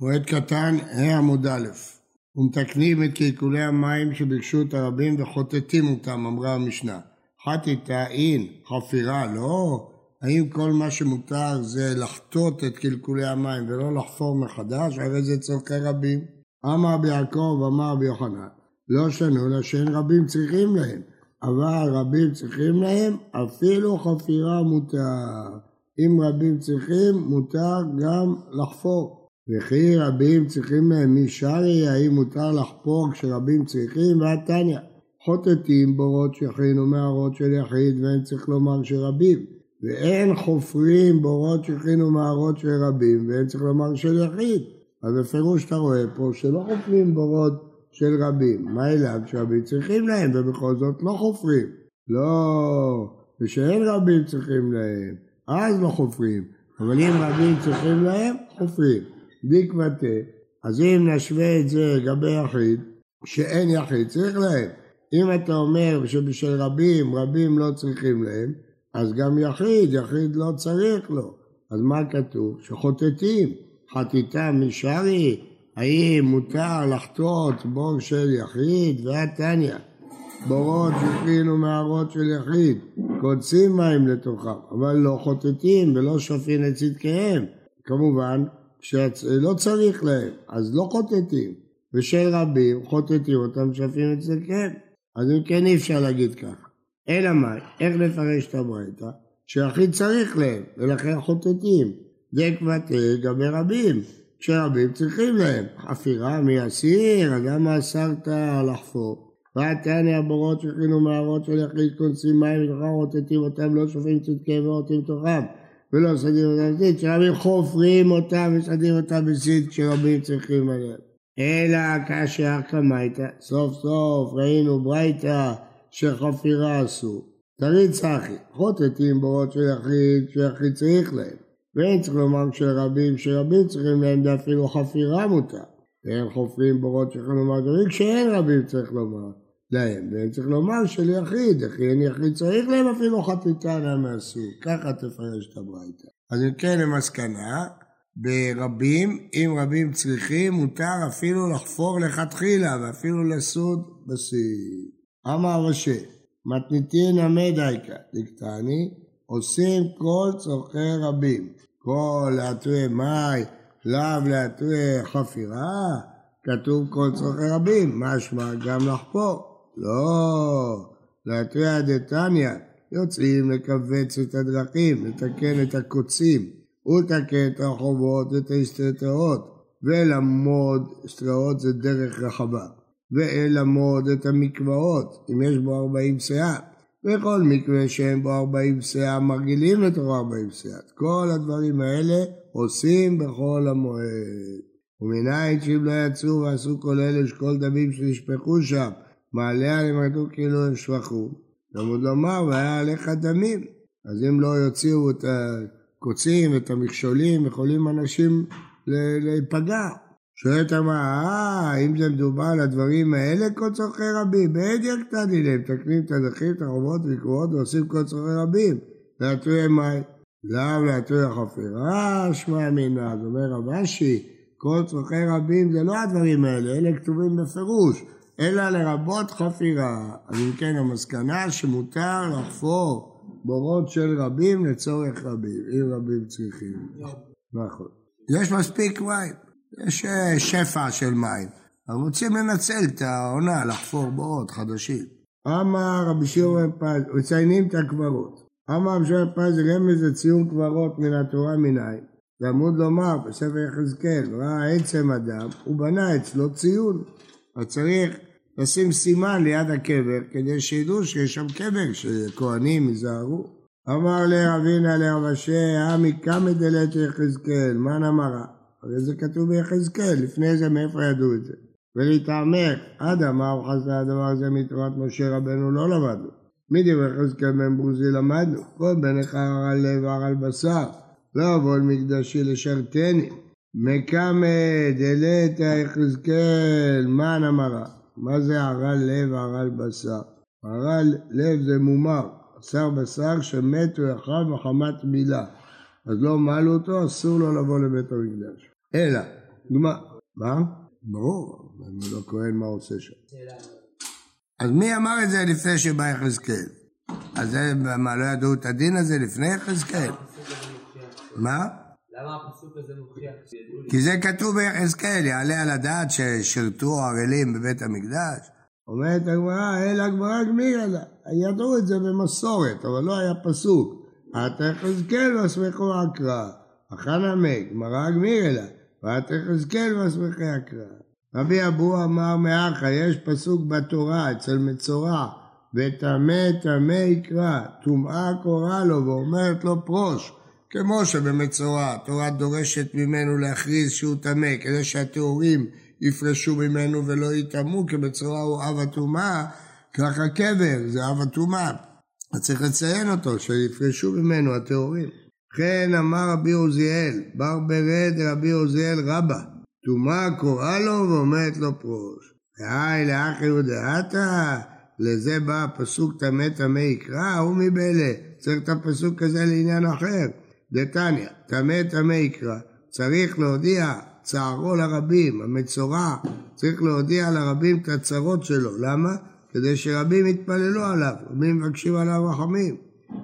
מועד קטן, ה' עמוד א', ומתקנים את קלקולי המים שברשות הרבים וחוטטים אותם, אמרה המשנה. חטאתה אין, חפירה, לא. האם כל מה שמותר זה לחטות את קלקולי המים ולא לחפור מחדש? הרי זה צורכי רבים. אמר ביעקב, אמר ביוחנן, לא שנו לה שאין רבים צריכים להם, אבל רבים צריכים להם, אפילו חפירה מותר. אם רבים צריכים, מותר גם לחפור. וכי רבים צריכים להם משרי, האם מותר לחפור כשרבים צריכים? והתניא, חוטטים בורות שכין ומערות של יחיד, ואין צריך לומר שרבים. ואין חופרים בורות שכין ומערות של רבים, ואין צריך לומר של יחיד. אז בפירוש אתה רואה פה שלא חופרים בורות של רבים. מה אליו שרבים צריכים להם, ובכל זאת לא חופרים. לא, ושאין רבים צריכים להם. אז לא חופרים, אבל אם רבים צריכים להם, חופרים. ותה, אז אם נשווה את זה לגבי יחיד, שאין יחיד, צריך להם. אם אתה אומר שבשל רבים, רבים לא צריכים להם, אז גם יחיד, יחיד לא צריך לו. אז מה כתוב? שחוטטים, חטיטה משרי, האם מותר לחטות בור של יחיד? והתניא. בורות שפין ומערות של יחיד, קודשים מים לתוכם, אבל לא חוטטים ולא שופין את צדקיהם. כמובן שלא צריך להם, אז לא חוטטים, ושל רבים חוטטים אותם שופין את צדקיהם. אז אם כן אי אפשר להגיד ככה. אלא מה, איך לפרש את הברייתא? שיחיד צריך להם, ולכן חוטטים. דק ותה לגבי רבים, שרבים צריכים להם. חפירה מי אסיר, למה אסרת לחפור? ועתני הבורות שכינו מערות של יחיד כונסים מים מתוכם רוטטים אותם לא שופעים צדקיהם ורוטים תוכם ולא סדים אותם בסיד שרבים חופרים אותם וסדים אותם בסיד כשרבים צריכים עליהם אלא כאשר קמייתא סוף סוף ראינו ברייתא שחפירה עשו. תריד צחי חוטטים בורות של יחיד שיחיד צריך להם. ואין צריך לומר שרבים שרבים צריכים להם ואפילו חפירה מותר. ואין חופרים בורות שיכולים לומר דברים כשאין רבים צריך לומר להם, ואין צריך לומר שליחיד, וכי אין יחיד צריך להם אפילו חטיטה למה עשו, ככה תפרש את הברייתא. אז אם כן למסקנה, ברבים, אם רבים צריכים, מותר אפילו לחפור לכתחילה, ואפילו לסוד בשיא. אמר רש"י, מתניתין המדייקה, דקטני, עושים כל צורכי רבים, כל להטווי מאי, לאו להטווי חפירה, כתוב כל צורכי רבים, משמע גם לחפור. לא, להתריע דתניא, יוצאים לכווץ את הדרכים, לתקן את הקוצים, ולתקן את הרחובות ואת ההסתתרות, ולמוד, הסתתרות זה דרך רחבה, ולמוד את המקוואות, אם יש בו ארבעים שאה, וכל מקווה שאין בו ארבעים שאה מרגילים לתוך ארבעים שאה. כל הדברים האלה עושים בכל המועד. ומנין שאם לא יצאו ועשו כל אלה שכל דמים שנשפכו שם מעליה לימדו כאילו הם שבחו, למוד לומר והיה עליך דמים. אז אם לא יוציאו את הקוצים ואת המכשולים, יכולים אנשים להיפגע. שואלת אמרה, אה, אם זה מדובר על הדברים האלה, כל צורכי רבים, בעדיה קטני להם, מתקנים את הדרכים, את הרחובות וקרואות ועושים כל צורכי רבים, להטוי מים. לאו להטוי החפירה, שמע מינה, זאת אומר רב אשי, כל צורכי רבים זה לא הדברים האלה, אלה כתובים בפירוש. אלא לרבות חפירה. אז אם כן המסקנה שמותר לחפור בורות של רבים לצורך רבים, אם רבים צריכים. נכון. יש מספיק מים, יש אה, שפע של מים. אבל רוצים לנצל את העונה, לחפור בורות חדשים. אמר רבי שמעון פז, מציינים את הקברות. אמר רבי שמעון פז, רמז לציון קברות מן התורה מנין. זה עמוד לומר בספר יחזקאל, ראה עצם אדם, הוא בנה אצלו ציון. אז צריך לשים סימן ליד הקבר, כדי שידעו שיש שם קבר, שכהנים ייזהרו. אמר לרבינה לרבשי, עמי קמא דלת יחזקאל, מה נאמרה? הרי זה כתוב ביחזקאל, לפני זה מאיפה ידעו את זה? ולהתעמק, עד אמר חסר הדבר הזה מתורת משה רבנו לא למדנו. מדברי יחזקאל בן בוזי למדנו, כל בנך על לב על בשר, לא אבוא אל מקדשי לשרתני. מקמא דלת יחזקאל, מה נאמרה? מה זה הרל לב והרל בשר? הרל לב זה מומר, בשר בשר שמת הוא מחמת מילה. אז לא מלו אותו, אסור לו לבוא לבית המקדש. אלא, מה? ברור, הוא לא כהן מה עושה שם. אז מי אמר את זה לפני שבא יחזקאל? אז מה, לא ידעו את הדין הזה לפני יחזקאל? מה? למה הפסוק הזה מוכיח כי זה כתוב ביחזקאל, יעלה על הדעת ששירתו ערלים בבית המקדש? אומרת הגמרא, אלא הגמרא גמירה לה. ידעו את זה במסורת, אבל לא היה פסוק. אתה יחזקאל ואסמכו עקרא. הכנה מי, גמרא גמירה לה. ואתה יחזקאל ואסמכי עקרא. רבי אבו אמר מאחה, יש פסוק בתורה אצל מצורע, וטמא טמא יקרא, טומאה קורא לו ואומרת לו פרוש. כמו שבמצורע התורה דורשת ממנו להכריז שהוא טמא כדי שהטהורים יפרשו ממנו ולא יטמאו כי בצורה הוא אב הטומאה ככה קבר זה אב הטומאה. אז צריך לציין אותו שיפרשו ממנו הטהורים. כן אמר רבי עוזיאל בר ברד רבי עוזיאל רבא טומאה קוראה לו ואומרת לו פרוש. היי לאחי ודעתה לזה בא הפסוק טמא טמא יקרא הוא מבלה. צריך את הפסוק הזה לעניין אחר דתניא, טמא טמא יקרא, צריך להודיע צערו לרבים, המצורע, צריך להודיע לרבים את הצרות שלו. למה? כדי שרבים יתפללו עליו, רבים מבקשים עליו רחמים.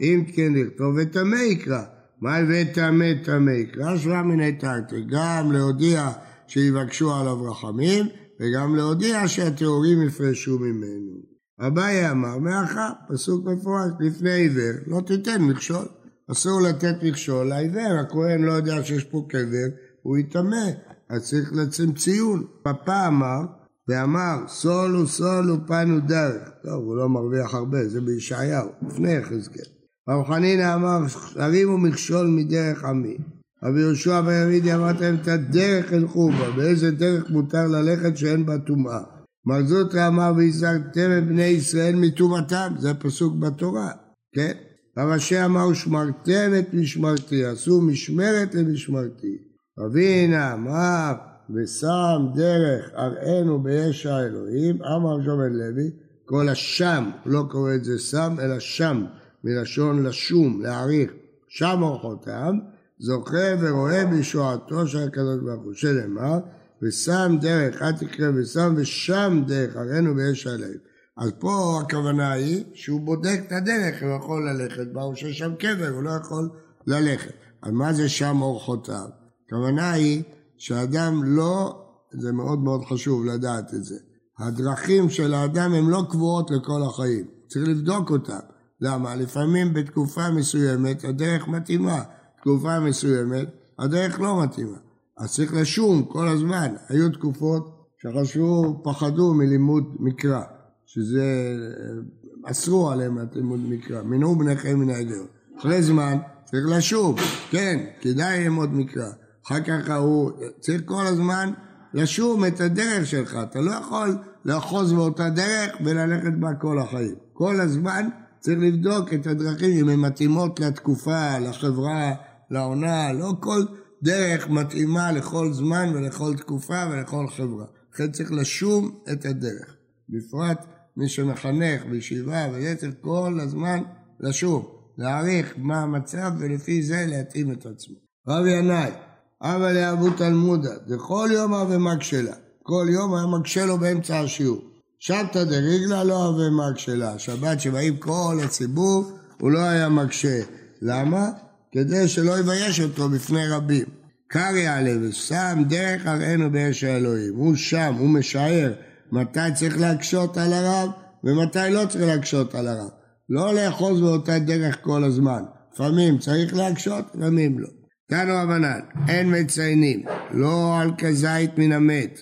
אם כן לכתוב וטמא יקרא, מה וטמא טמא יקרא? שבע מיני תרתי, גם להודיע שיבקשו עליו רחמים, וגם להודיע שהטהורים יפרשו ממנו. אביי אמר, מאחר, פסוק מפורש, לפני עיוור, לא תיתן מכשול. אסור לתת מכשול לעיוור, הכהן לא יודע שיש פה קבר, הוא יטמא, אז צריך לצם ציון. פפא אמר, ואמר, סולו סולו פנו דרך. טוב, הוא לא מרוויח הרבה, זה בישעיהו, לפני יחזקאל. רב חנינא אמר, הרימו מכשול מדרך עמי. רבי יהושע וירידי אמרת להם, את הדרך הלכו בה, באיזה דרך מותר ללכת שאין בה טומאה. מר זוטרא אמר, והזהרתם את בני ישראל מטומאתם, זה פסוק בתורה, כן? רב אשר אמר ושמרתם את משמרתי, עשו משמרת למשמרתי. רבינה אמר ושם דרך אראנו בישע האלוהים, אמר שומן לוי, כל השם, לא קורא את זה שם, אלא שם, מלשון לשום, להעריך, שם אורחותם, זוכה ורואה בישועתו של הקדוש ברוך הוא, שנאמר, ושם דרך, אל תקרא ושם, ושם דרך אראנו בישע האלוהים. אז פה הכוונה היא שהוא בודק את הדרך, הוא יכול ללכת בה, או שיש שם קבר, הוא לא יכול ללכת. אז מה זה שם אורחותיו? הכוונה היא שאדם לא, זה מאוד מאוד חשוב לדעת את זה, הדרכים של האדם הן לא קבועות לכל החיים, צריך לבדוק אותן. למה? לפעמים בתקופה מסוימת הדרך מתאימה, תקופה מסוימת הדרך לא מתאימה. אז צריך לשום כל הזמן. היו תקופות שחשבו, פחדו מלימוד מקרא. שזה, אסרו עליהם התלמוד מקרא, מנעו בניכם מן העדות. אחרי זמן צריך לשוב, כן, כדאי ללמוד מקרא. אחר כך הוא צריך כל הזמן לשום את הדרך שלך, אתה לא יכול לאחוז באותה דרך וללכת בה כל החיים. כל הזמן צריך לבדוק את הדרכים אם הן מתאימות לתקופה, לחברה, לעונה, לא כל דרך מתאימה לכל זמן ולכל תקופה ולכל חברה. לכן צריך לשום את הדרך. בפרט מי שמחנך בישיבה צריך כל הזמן לשוב, להעריך מה המצב ולפי זה להתאים את עצמו. רב ינאי, אבא לאבו תלמודה, כל יום אבי מקשלה, כל יום היה מקשה לו באמצע השיעור. שבתא דריגלה לא אבי מקשלה, שבת שבאים כל הציבור הוא לא היה מקשה. למה? כדי שלא יבייש אותו בפני רבים. קרעי עליו ושם דרך אראנו באש האלוהים. הוא שם, הוא משער מתי צריך להקשות על הרב ומתי לא צריך להקשות על הרב. לא לאחוז באותה דרך כל הזמן. לפעמים צריך להקשות, לפעמים לא. תנו רבנן, אין מציינים, לא על כזית מן המת,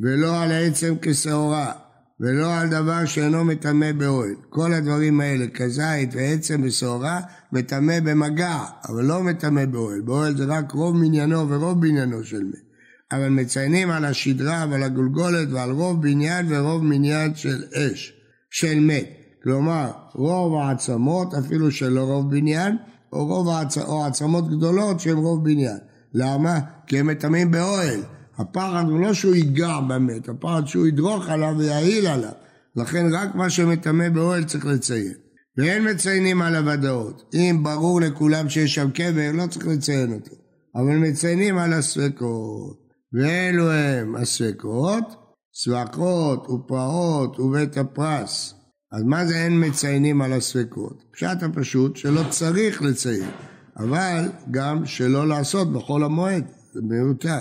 ולא על עצם כשעורה, ולא על דבר שאינו מטמא באוהל. כל הדברים האלה, כזית ועצם ושעורה, מטמא במגע, אבל לא מטמא באוהל. באוהל זה רק רוב מניינו ורוב בניינו של מת. אבל מציינים על השדרה ועל הגולגולת ועל רוב בניין ורוב מניין של אש, של מת. כלומר, רוב העצמות, אפילו שלא רוב בניין, או, רוב העצ... או עצמות גדולות שהן רוב בניין. למה? כי הם מטמאים באוהל. הפחד הוא לא שהוא ייגע במת, הפחד שהוא ידרוך עליו ויעיל עליו. לכן רק מה שמטמא באוהל צריך לציין. ואין מציינים על הוודאות. אם ברור לכולם שיש שם קבר, לא צריך לציין אותו. אבל מציינים על הספקות. ואלו הם הספקות, סבקות ופרעות ובית הפרס. אז מה זה אין מציינים על הספקות? פשט הפשוט שלא צריך לציין, אבל גם שלא לעשות בחול המועד, זה מיותר.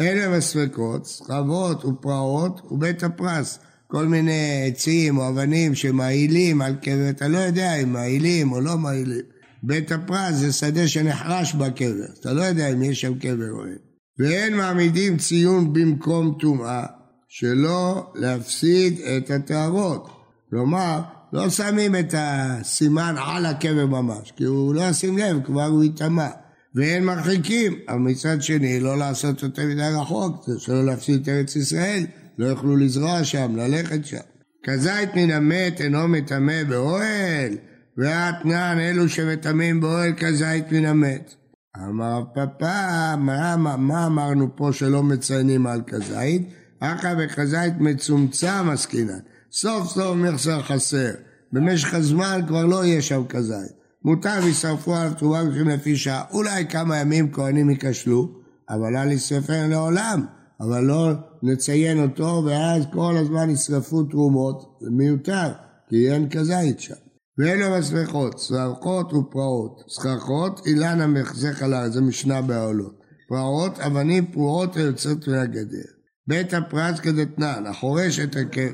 אלה הם הספקות, סחבות ופרעות ובית הפרס. כל מיני עצים או אבנים שמעילים על קבר, אתה לא יודע אם מעילים או לא מעילים. בית הפרס זה שדה שנחרש בקבר, אתה לא יודע אם יש שם קבר או אין. ואין מעמידים ציון במקום טומאה, שלא להפסיד את הטהרות. כלומר, לא שמים את הסימן על הקבר ממש, כי הוא לא ישים לב, כבר הוא יטמע. ואין מרחיקים, אבל מצד שני לא לעשות יותר מדי רחוק, שלא להפסיד את ארץ ישראל, לא יוכלו לזרוע שם, ללכת שם. כזית מן המת אינו מטמא באוהל, והאתנן אלו שמטמאים באוהל כזית מן המת. אמר פפא, מה, מה, מה אמרנו פה שלא מציינים על כזית? אחא וכזית מצומצם עסקינן. סוף סוף מכסר חסר. במשך הזמן כבר לא יהיה שם כזית. מותר וישרפו עליו תרומה לפי שעה. אולי כמה ימים כהנים ייכשלו, אבל אל ישרפן לעולם. אבל לא נציין אותו, ואז כל הזמן ישרפו תרומות, זה מיותר, כי אין כזית שם. ואלו מסמכות, סרחות ופרעות. סככות, אילן המחזק על הארץ, זה משנה בעולות. פרעות, אבנים פרועות היוצאות מהגדר. בית הפרץ כדתנן, החורש את הקר...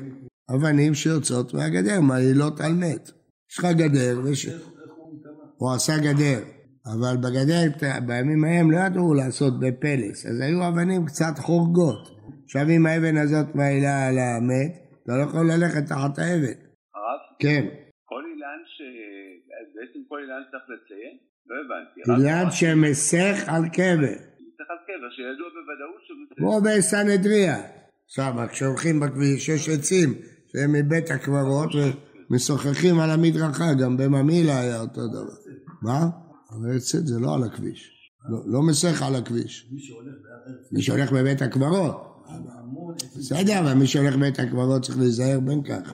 אבנים שיוצאות מהגדר, מעילות על מת. יש לך גדר, וש... הוא עשה גדר, אבל בגדר, בימים ההם לא ידעו לעשות בפלס, אז היו אבנים קצת חורגות. עכשיו אם האבן הזאת מעילה על המת, אתה לא יכול ללכת תחת האבן. הרב? כן. בעצם כל אילן צריך לציין? לא הבנתי. אילן שמסך על קבר. מסך על קבר, שידוע בוודאות שהוא מסך. כמו בסנהדריה. שם, כשהולכים בכביש, יש עצים שהם מבית הקברות ומשוחחים על המדרכה, גם בממילה היה אותו דבר. מה? אבל עצים זה לא על הכביש. לא, לא מסך על הכביש. מי שהולך בבית הקברות. בסדר, אבל מי שהולך בבית הקברות צריך להיזהר בין כך.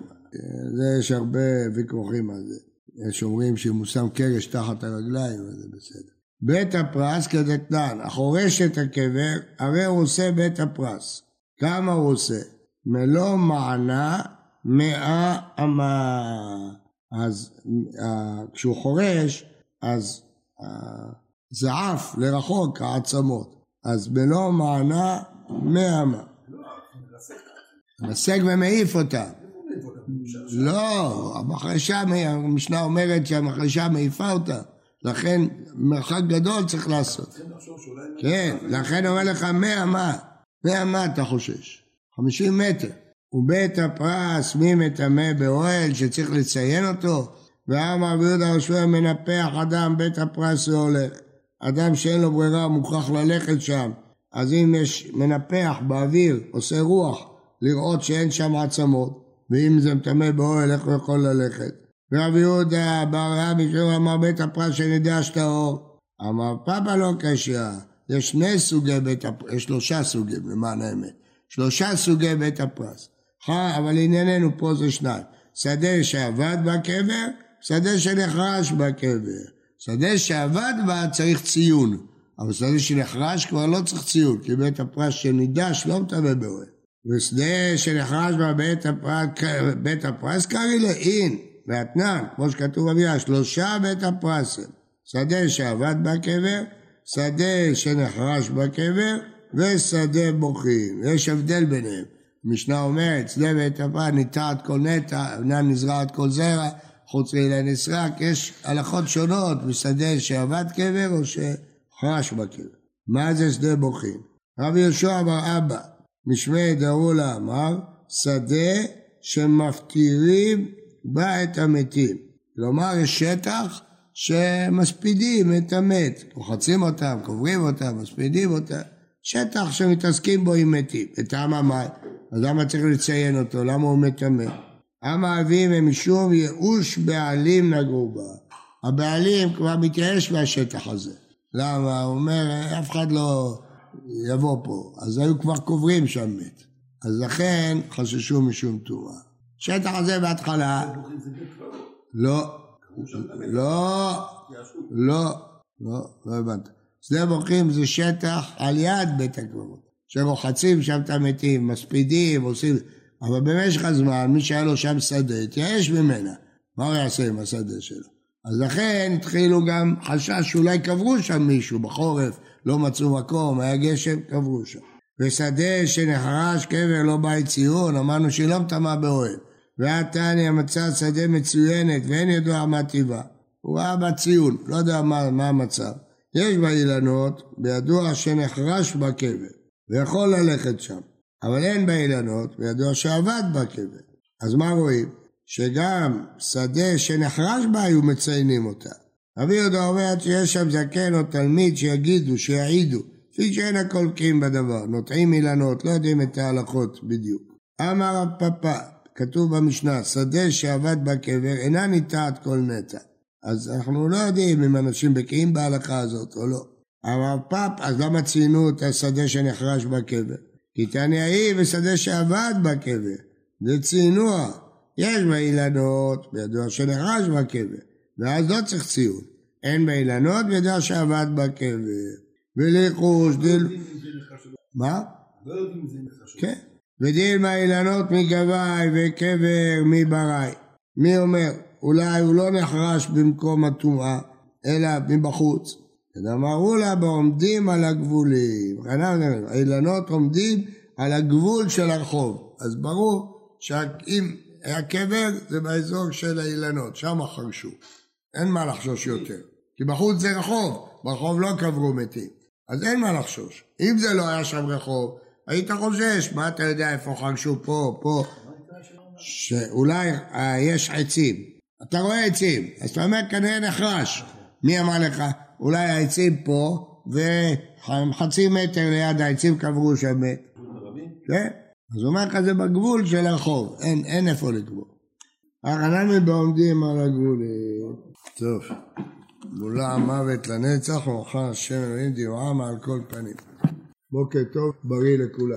זה יש הרבה ויכוחים על זה. יש אומרים שאם הוא שם קרש תחת הרגליים, אז זה בסדר. בית הפרס כדתנן, החורש את הקבר, הרי הוא עושה בית הפרס. כמה הוא עושה? מלוא מענה מאה אמה. אז כשהוא חורש, אז זה עף לרחוק העצמות. אז מלוא מענה מאה אמה. מסק ומעיף אותה. לא, המחרשה, המשנה אומרת שהמחרשה מעיפה אותה. לכן מרחק גדול צריך לעשות. כן, לכן אומר לך מאה מה? מאה מה אתה חושש? חמישים מטר. ובית הפרס מי מטמא באוהל שצריך לציין אותו? ואמר רבי יהודה רשוע מנפח אדם בית הפרס והולך. אדם שאין לו ברירה מוכרח ללכת שם. אז אם יש מנפח באוויר, עושה רוח, לראות שאין שם עצמות, ואם זה מטמא באוהל, איך הוא יכול ללכת? ורבי יהודה בר רבי שהוא אמר בית הפרס שנדע שטהור. אמר פאפה לא קשיא, יש שני סוגי בית הפרס, יש שלושה סוגים למען האמת. שלושה סוגי בית הפרס. אבל ענייננו פה זה שניים. שדה שעבד בקבר, שדה שנחרש בקבר. שדה שעבד בה צריך ציון, אבל שדה שנחרש כבר לא צריך ציון, כי בית הפרס שנידש לא מטמא באוהל. ושדה שנחרש בה בית הפרס, בית הפרס קרעי לאין, ואתנן, כמו שכתוב במילה, שלושה בית הפרסים, שדה שעבד בקבר, שדה שנחרש בקבר, ושדה בוכים. יש הבדל ביניהם. המשנה אומרת, שדה בית הפרס ניטעת כל נטע, אמנם נזרעת כל זרע, חוץ מאלה נסרק, יש הלכות שונות בשדה שעבד קבר או שחרש בקבר. מה זה שדה בוכים? רבי יהושע אמר אבא, משמי דרולה אמר, שדה שמפטירים בה את המתים. כלומר, יש שטח שמספידים את המת, רוחצים אותם, קוברים אותם, מספידים אותם, שטח שמתעסקים בו עם מתים. וטעם המים, אז למה צריך לציין אותו? למה הוא מטמא? אמה אביהם הם משום ייאוש בעלים נגעו בה. הבעלים כבר מתייאש מהשטח הזה. למה? הוא אומר, אף אחד לא יבוא פה. אז היו כבר קוברים שם מת. אז לכן חששו משום טומאה. השטח הזה בהתחלה... לא, לא, לא, לא, לא הבנת. שדה בוכים זה שטח על יד בית הקברות. שרוחצים שם את המתים, מספידים, עושים... אבל במשך הזמן, מי שהיה לו שם שדה, התייאש ממנה. מה הוא יעשה עם השדה שלו? אז לכן התחילו גם חשש שאולי קברו שם מישהו בחורף, לא מצאו מקום, היה גשם, קברו שם. ושדה שנחרש קבר לא בית ציון, אמרנו שהיא לא מטמאה באוהל. והיה תניא מצא שדה מצוינת ואין ידוע מה טיבה. הוא ראה בה ציון, לא יודע מה, מה המצב. יש בה אילנות, בידוע שנחרש בקבר, ויכול ללכת שם. אבל אין בה אילנות, וידוע שעבד בקבר. אז מה רואים? שגם שדה שנחרש בה היו מציינים אותה. רבי יהודה אומר שיש שם זקן או תלמיד שיגידו, שיעידו, כפי שאין בקיאים בדבר, נוטעים אילנות, לא יודעים את ההלכות בדיוק. אמר הפאפא, כתוב במשנה, שדה שעבד בקבר אינה ניטעת כל נטע. אז אנחנו לא יודעים אם אנשים בקיאים בהלכה הזאת או לא. אבל פאפ, אז למה ציינו את השדה שנחרש בקבר? כי תניא היא ושדה שעבד בקבר, זה צינוע. יש בה אילנות, וידוע שנחרש בקבר, ואז לא צריך ציון. אין בה אילנות, וידוע שעבד בקבר. וליחוש דיל... מה? לא יודעים אם זה נחרש. כן. ודילמה אילנות מגבאי וקבר מברי. מי אומר? אולי הוא לא נחרש במקום הטומאה, אלא מבחוץ. אמרו לה בעומדים על הגבולים. האילנות עומדים על הגבול של הרחוב. אז ברור שאם הקבר זה באזור של האילנות, שם חרשו. אין מה לחשוש יותר. כי בחוץ זה רחוב, ברחוב לא קברו מתים. אז אין מה לחשוש. אם זה לא היה שם רחוב, היית חושש, מה אתה יודע איפה חרשו פה, פה, שאולי אה, יש עצים. אתה רואה עצים, אז אתה אומר כנראה נחרש. מי אמר לך? אולי העצים פה, וחצי מטר ליד העצים קברו שם מת. כן? אז הוא אומר לך זה בגבול של הרחוב, אין, אין איפה לקבור. הרנמי בעומדים על הגבולים. טוב, מולה המוות לנצח, ומוכן השם אלוהים דיועה מעל כל פנים. בוקר טוב, בריא לכולם.